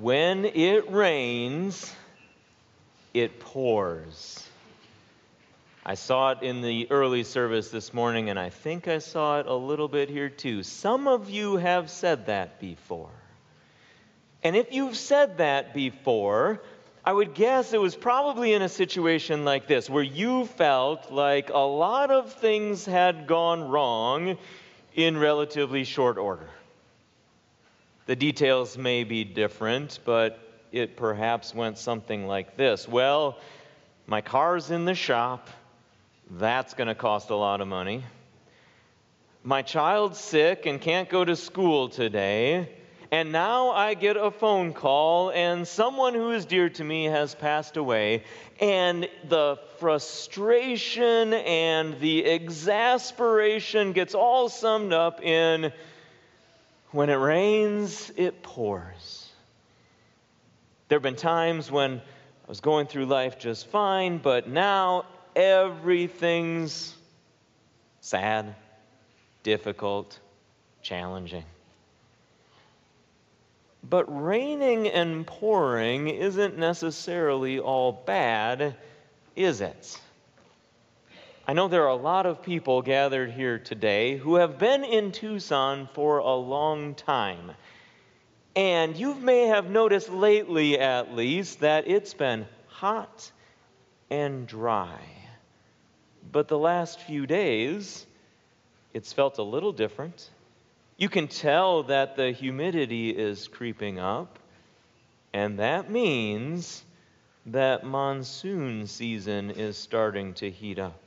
When it rains, it pours. I saw it in the early service this morning, and I think I saw it a little bit here too. Some of you have said that before. And if you've said that before, I would guess it was probably in a situation like this, where you felt like a lot of things had gone wrong in relatively short order. The details may be different, but it perhaps went something like this Well, my car's in the shop. That's going to cost a lot of money. My child's sick and can't go to school today. And now I get a phone call, and someone who is dear to me has passed away. And the frustration and the exasperation gets all summed up in when it rains, it pours. There have been times when I was going through life just fine, but now everything's sad, difficult, challenging. But raining and pouring isn't necessarily all bad, is it? I know there are a lot of people gathered here today who have been in Tucson for a long time. And you may have noticed lately, at least, that it's been hot and dry. But the last few days, it's felt a little different. You can tell that the humidity is creeping up, and that means that monsoon season is starting to heat up.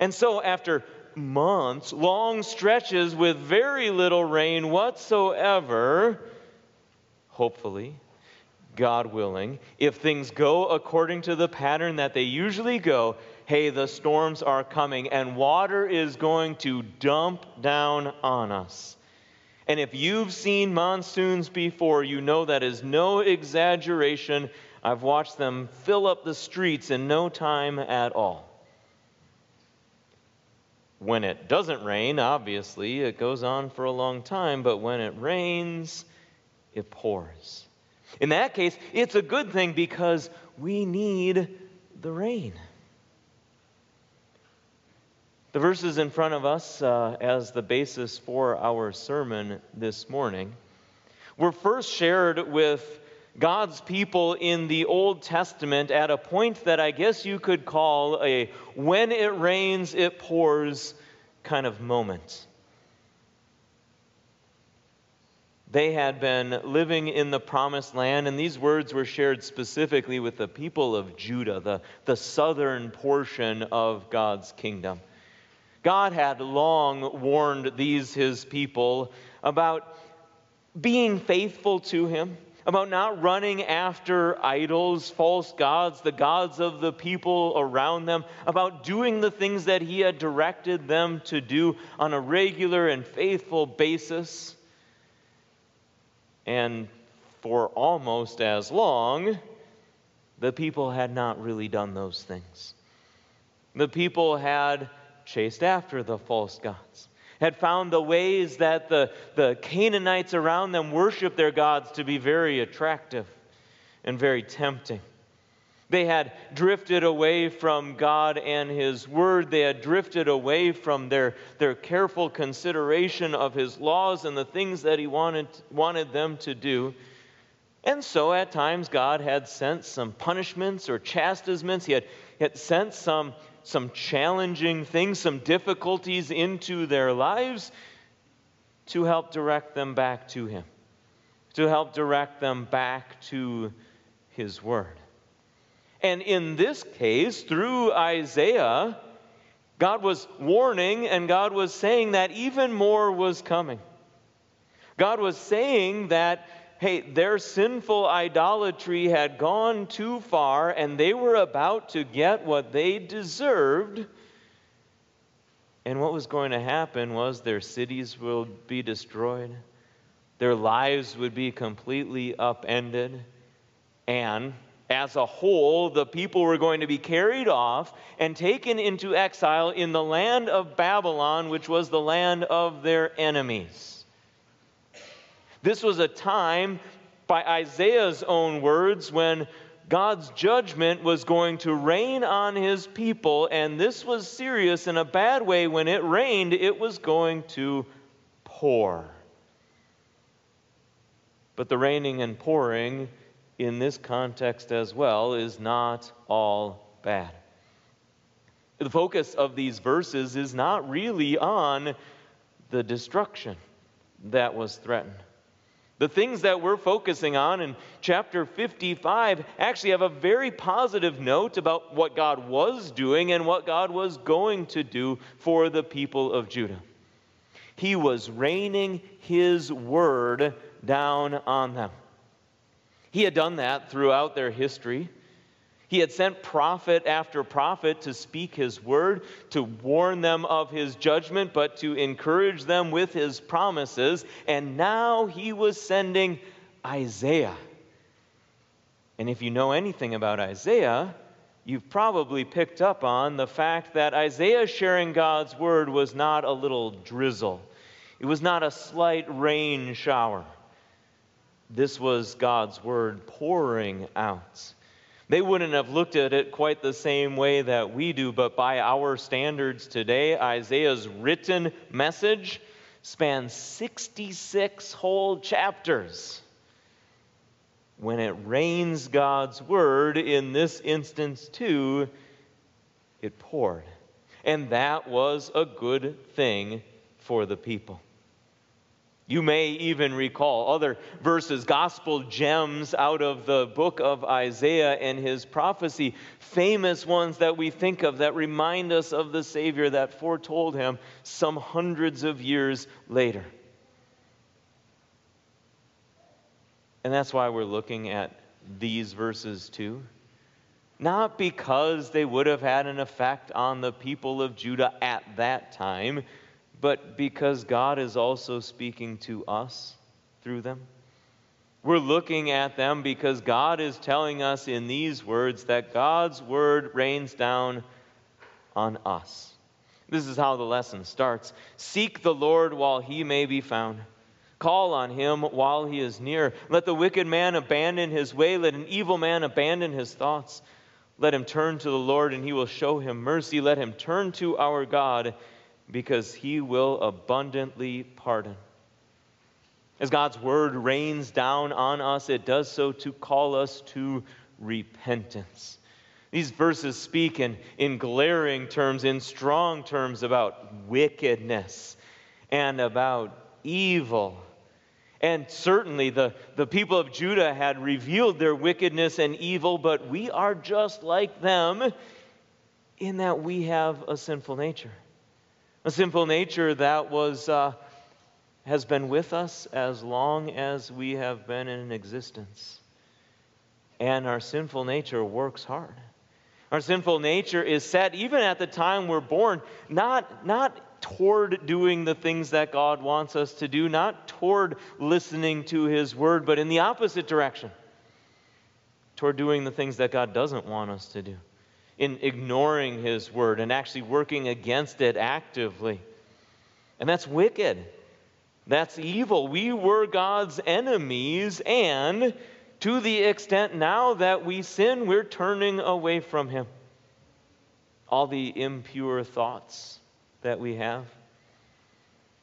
And so, after months, long stretches with very little rain whatsoever, hopefully, God willing, if things go according to the pattern that they usually go, hey, the storms are coming and water is going to dump down on us. And if you've seen monsoons before, you know that is no exaggeration. I've watched them fill up the streets in no time at all. When it doesn't rain, obviously, it goes on for a long time, but when it rains, it pours. In that case, it's a good thing because we need the rain. The verses in front of us uh, as the basis for our sermon this morning were first shared with God's people in the Old Testament at a point that I guess you could call a when it rains, it pours kind of moment. They had been living in the promised land, and these words were shared specifically with the people of Judah, the, the southern portion of God's kingdom. God had long warned these, his people, about being faithful to him about not running after idols, false gods, the gods of the people around them, about doing the things that he had directed them to do on a regular and faithful basis. And for almost as long, the people had not really done those things. The people had chased after the false gods had found the ways that the, the Canaanites around them worshiped their gods to be very attractive and very tempting. They had drifted away from God and His Word. They had drifted away from their, their careful consideration of His laws and the things that He wanted, wanted them to do. And so at times God had sent some punishments or chastisements. He had, he had sent some some challenging things, some difficulties into their lives to help direct them back to Him, to help direct them back to His Word. And in this case, through Isaiah, God was warning and God was saying that even more was coming. God was saying that hey, their sinful idolatry had gone too far and they were about to get what they deserved. And what was going to happen was their cities would be destroyed, their lives would be completely upended, and as a whole, the people were going to be carried off and taken into exile in the land of Babylon, which was the land of their enemies. This was a time by Isaiah's own words when God's judgment was going to rain on his people, and this was serious in a bad way. When it rained, it was going to pour. But the raining and pouring in this context as well is not all bad. The focus of these verses is not really on the destruction that was threatened. The things that we're focusing on in chapter 55 actually have a very positive note about what God was doing and what God was going to do for the people of Judah. He was raining His word down on them. He had done that throughout their history. He had sent prophet after prophet to speak his word, to warn them of his judgment, but to encourage them with his promises. And now he was sending Isaiah. And if you know anything about Isaiah, you've probably picked up on the fact that Isaiah sharing God's word was not a little drizzle, it was not a slight rain shower. This was God's word pouring out. They wouldn't have looked at it quite the same way that we do, but by our standards today, Isaiah's written message spans 66 whole chapters. When it rains God's word, in this instance too, it poured. And that was a good thing for the people. You may even recall other verses, gospel gems out of the book of Isaiah and his prophecy, famous ones that we think of that remind us of the Savior that foretold him some hundreds of years later. And that's why we're looking at these verses too. Not because they would have had an effect on the people of Judah at that time but because God is also speaking to us through them. We're looking at them because God is telling us in these words that God's word rains down on us. This is how the lesson starts Seek the Lord while he may be found. Call on him while he is near. Let the wicked man abandon his way. Let an evil man abandon his thoughts. Let him turn to the Lord, and he will show him mercy. Let him turn to our God, because he will abundantly pardon. As God's word rains down on us, it does so to call us to repentance. These verses speak in, in glaring terms, in strong terms, about wickedness and about evil. And certainly the, the people of Judah had revealed their wickedness and evil, but we are just like them in that we have a sinful nature. A sinful nature that was, uh, has been with us as long as we have been in existence. And our sinful nature works hard. Our sinful nature is set, even at the time we're born, not, not toward doing the things that God wants us to do, not toward listening to His word, but in the opposite direction toward doing the things that God doesn't want us to do in ignoring his word and actually working against it actively. And that's wicked. That's evil. We were God's enemies, and to the extent now that we sin, we're turning away from him. All the impure thoughts that we have,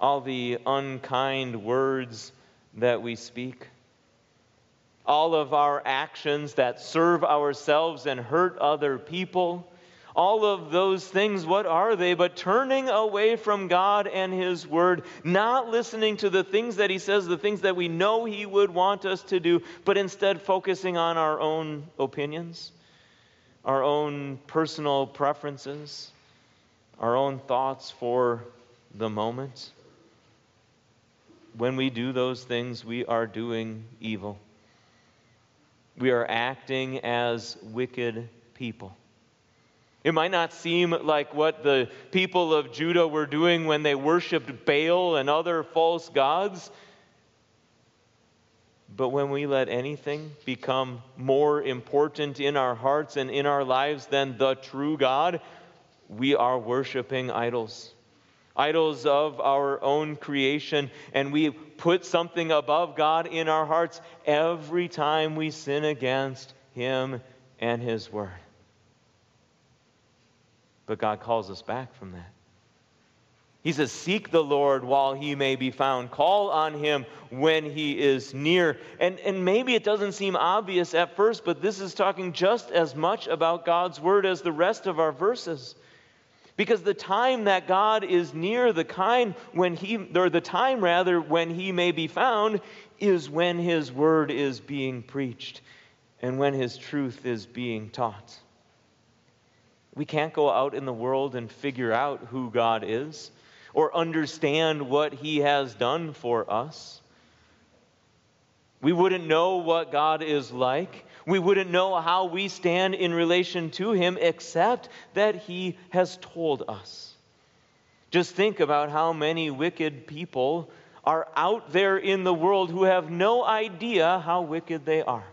all the unkind words that we speak all of our actions that serve ourselves and hurt other people. All of those things, what are they? But turning away from God and His Word, not listening to the things that He says, the things that we know He would want us to do, but instead focusing on our own opinions, our own personal preferences, our own thoughts for the moment. When we do those things, we are doing evil. We are acting as wicked people. It might not seem like what the people of Judah were doing when they worshiped Baal and other false gods. But when we let anything become more important in our hearts and in our lives than the true God, we are worshiping idols. Idols of our own creation, and we put something above God in our hearts every time we sin against Him and His Word. But God calls us back from that. He says, Seek the Lord while he may be found. Call on him when he is near. And, and maybe it doesn't seem obvious at first, but this is talking just as much about God's word as the rest of our verses. Because the time that God is near, the kind when he, or the time rather, when he may be found, is when his word is being preached and when his truth is being taught. We can't go out in the world and figure out who God is or understand what he has done for us. We wouldn't know what God is like we wouldn't know how we stand in relation to Him except that He has told us. Just think about how many wicked people are out there in the world who have no idea how wicked they are.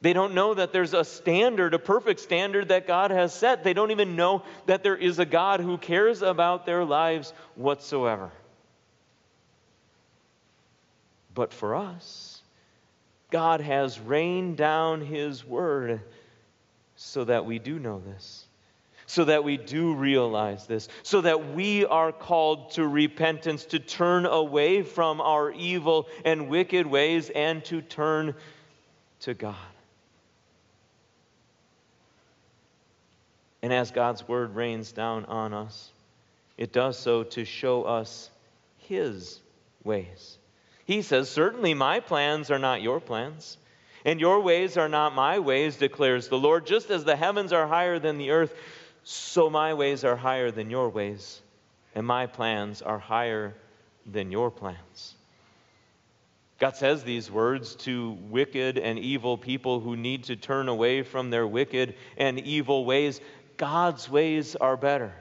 They don't know that there's a standard, a perfect standard that God has set. They don't even know that there is a God who cares about their lives whatsoever. But for us, God has rained down His word so that we do know this, so that we do realize this, so that we are called to repentance, to turn away from our evil and wicked ways and to turn to God. And as God's word rains down on us, it does so to show us His ways. He says, Certainly my plans are not your plans, and your ways are not my ways, declares the Lord. Just as the heavens are higher than the earth, so my ways are higher than your ways, and my plans are higher than your plans. God says these words to wicked and evil people who need to turn away from their wicked and evil ways. God's ways are better.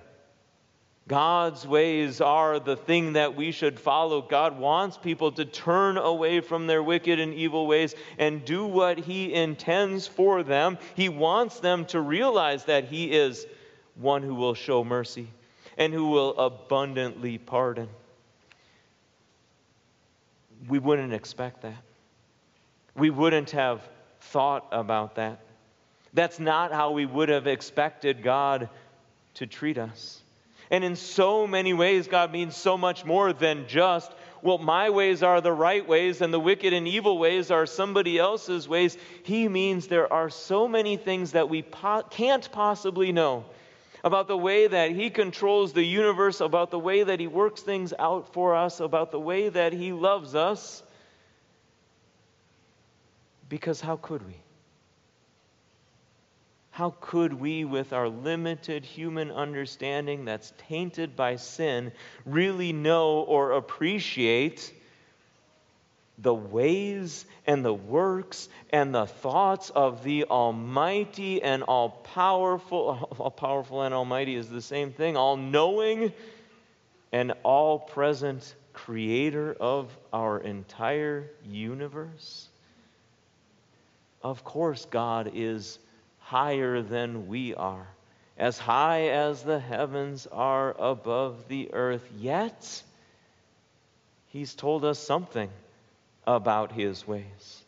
God's ways are the thing that we should follow. God wants people to turn away from their wicked and evil ways and do what He intends for them. He wants them to realize that He is one who will show mercy and who will abundantly pardon. We wouldn't expect that. We wouldn't have thought about that. That's not how we would have expected God to treat us. And in so many ways, God means so much more than just, well, my ways are the right ways and the wicked and evil ways are somebody else's ways. He means there are so many things that we po- can't possibly know about the way that He controls the universe, about the way that He works things out for us, about the way that He loves us. Because how could we? How could we, with our limited human understanding that's tainted by sin, really know or appreciate the ways and the works and the thoughts of the Almighty and all powerful? All powerful and Almighty is the same thing, all knowing and all present creator of our entire universe? Of course, God is higher than we are, as high as the heavens are above the earth. Yet, He's told us something about His ways,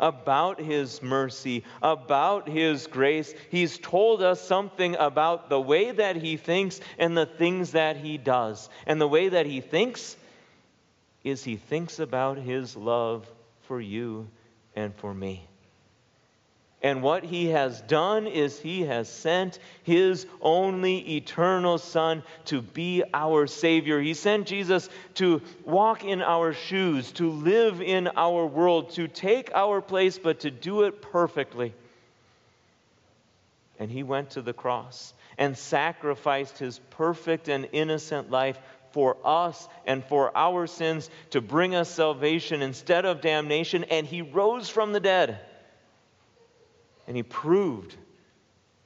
about His mercy, about His grace. He's told us something about the way that He thinks and the things that He does. And the way that He thinks is He thinks about His love for you and for me. And what he has done is he has sent his only eternal Son to be our Savior. He sent Jesus to walk in our shoes, to live in our world, to take our place, but to do it perfectly. And he went to the cross and sacrificed his perfect and innocent life for us and for our sins to bring us salvation instead of damnation. And he rose from the dead and he proved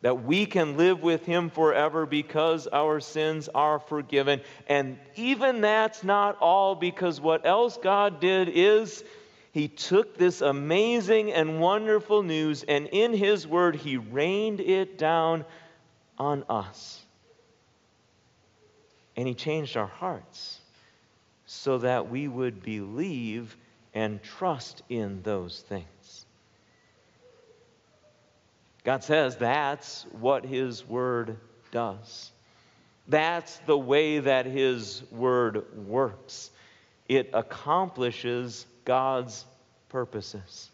that we can live with him forever because our sins are forgiven. And even that's not all, because what else God did is he took this amazing and wonderful news, and in his word, he rained it down on us. And He changed our hearts so that we would believe and trust in those things. God says that's what His Word does. That's the way that His Word works. It accomplishes God's purposes.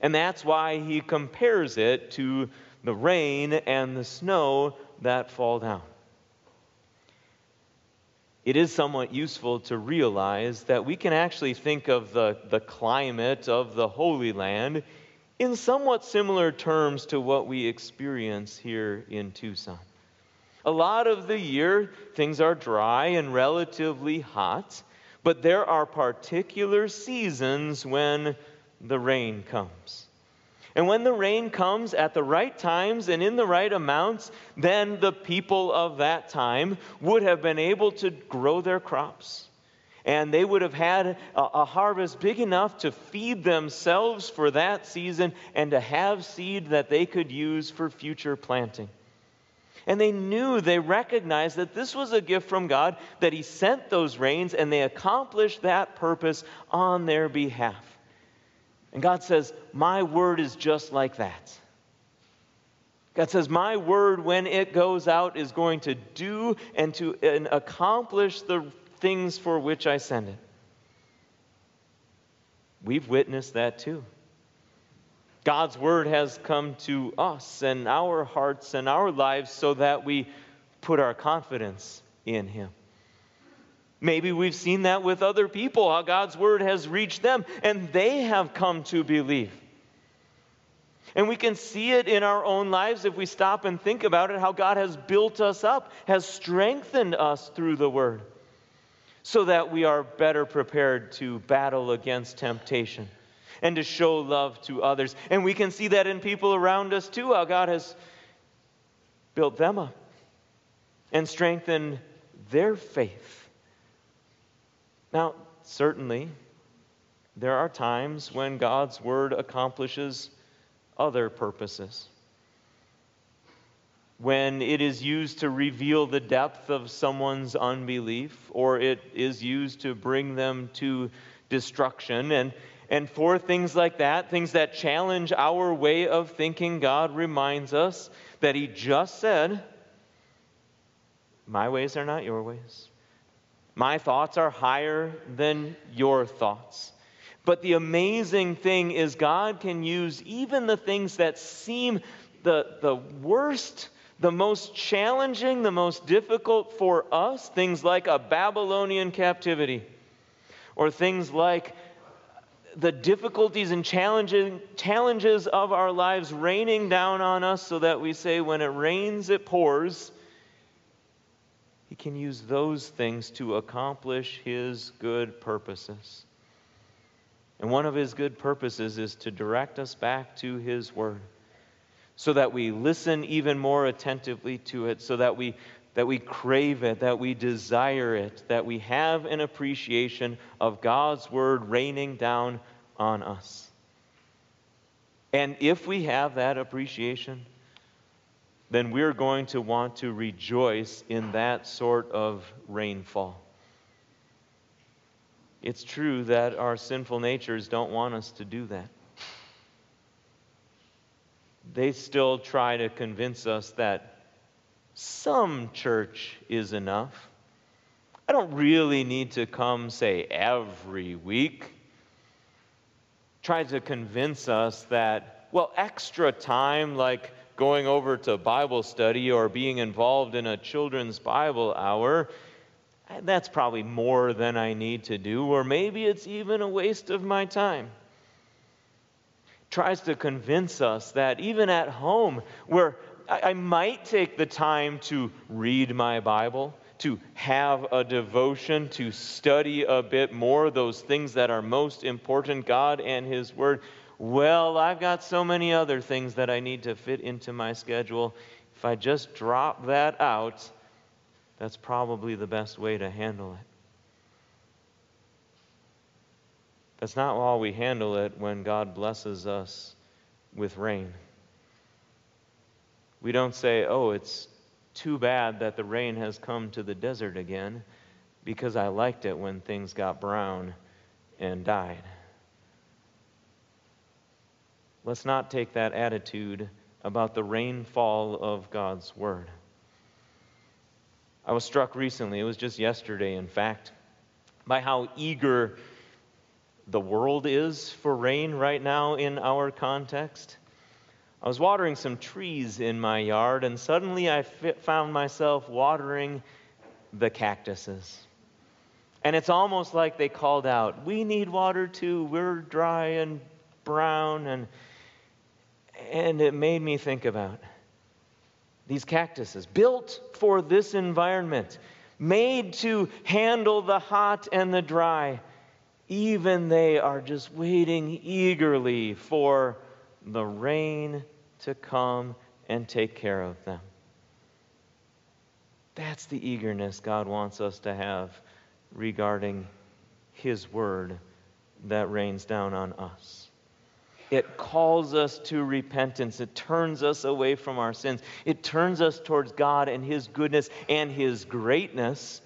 And that's why He compares it to the rain and the snow that fall down. It is somewhat useful to realize that we can actually think of the, the climate of the Holy Land in somewhat similar terms to what we experience here in Tucson. A lot of the year, things are dry and relatively hot, but there are particular seasons when the rain comes. And when the rain comes at the right times and in the right amounts, then the people of that time would have been able to grow their crops and they would have had a, a, harvest big enough to feed themselves for that season and to have seed that they could use for future planting. And they knew, they recognized that this was a gift from God, that He sent those rains, and they accomplished that purpose on their behalf. And God says, My word is just like that. God says, My word, when it goes out, is going to do and to and accomplish the things for which I send it. We've witnessed that too. God's word has come to us and our hearts and our lives so that we put our confidence in Him. Maybe we've seen that with other people, how God's word has reached them and they have come to believe. And we can see it in our own lives if we stop and think about it how God has built us up, has strengthened us through the word so that we are better prepared to battle against temptation and to show love to others. And we can see that in people around us too, how God has built them up and strengthened their faith. Now, certainly, there are times when God's word accomplishes other purposes when it is used to reveal the depth of someone's unbelief, or it is used to bring them to destruction. And, and for things like that, things that challenge our way of thinking, God reminds us that He just said, My ways are not your ways. My thoughts are higher than your thoughts. But the amazing thing is, God can use even the things that seem the, the worst the most challenging, the most difficult for us, things like a Babylonian captivity, or things like the difficulties and challenges of our lives raining down on us so that we say, when it rains, it pours. He can use those things to accomplish His good purposes. And one of His good purposes is to direct us back to His Word so that we listen even more attentively to it, so that we, that we crave it, that we desire it, that we have an appreciation of God's word raining down on us. And if we have that appreciation, then we're going to want to rejoice in that sort of rainfall. It's true that our sinful natures don't want us to do that they still try to convince us that some church is enough. I don't really need to come, say, every week. Try to convince us that, well, extra time, like going over to Bible study or being involved in a children's Bible hour, that's probably more than I need to do, or maybe it's even a waste of my time tries to convince us that even at home, where I, I might take the time to read my Bible, to have a devotion, to study a bit more those things that are most important, God and His Word. Well, I've got so many other things that I need to fit into my schedule. If I just drop that out, that's probably the best way to handle it. That's not how we handle it when God blesses us with rain. We don't say, oh, it's too bad that the rain has come to the desert again because I liked it when things got brown and died. Let's not take that attitude about the rainfall of God's Word. I was struck recently, it was just yesterday, in fact, by how eager the world is for rain right now in our context. I was watering some trees in my yard, and suddenly I found myself watering the cactuses. And it's almost like they called out, We need water too. We're dry and brown. And, and it made me think about these cactuses, built for this environment, made to handle the hot and the dry. Even they are just waiting eagerly for the rain to come and take care of them. That's the eagerness God wants us to have regarding His Word that rains down on us. It calls us to repentance. It turns us away from our sins. It turns us towards God and His goodness and His greatness.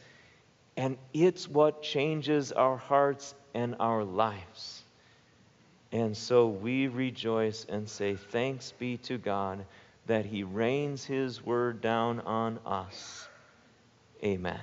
And it's what changes our hearts and our lives. And so we rejoice and say, Thanks be to God that He rains His word down on us. Amen.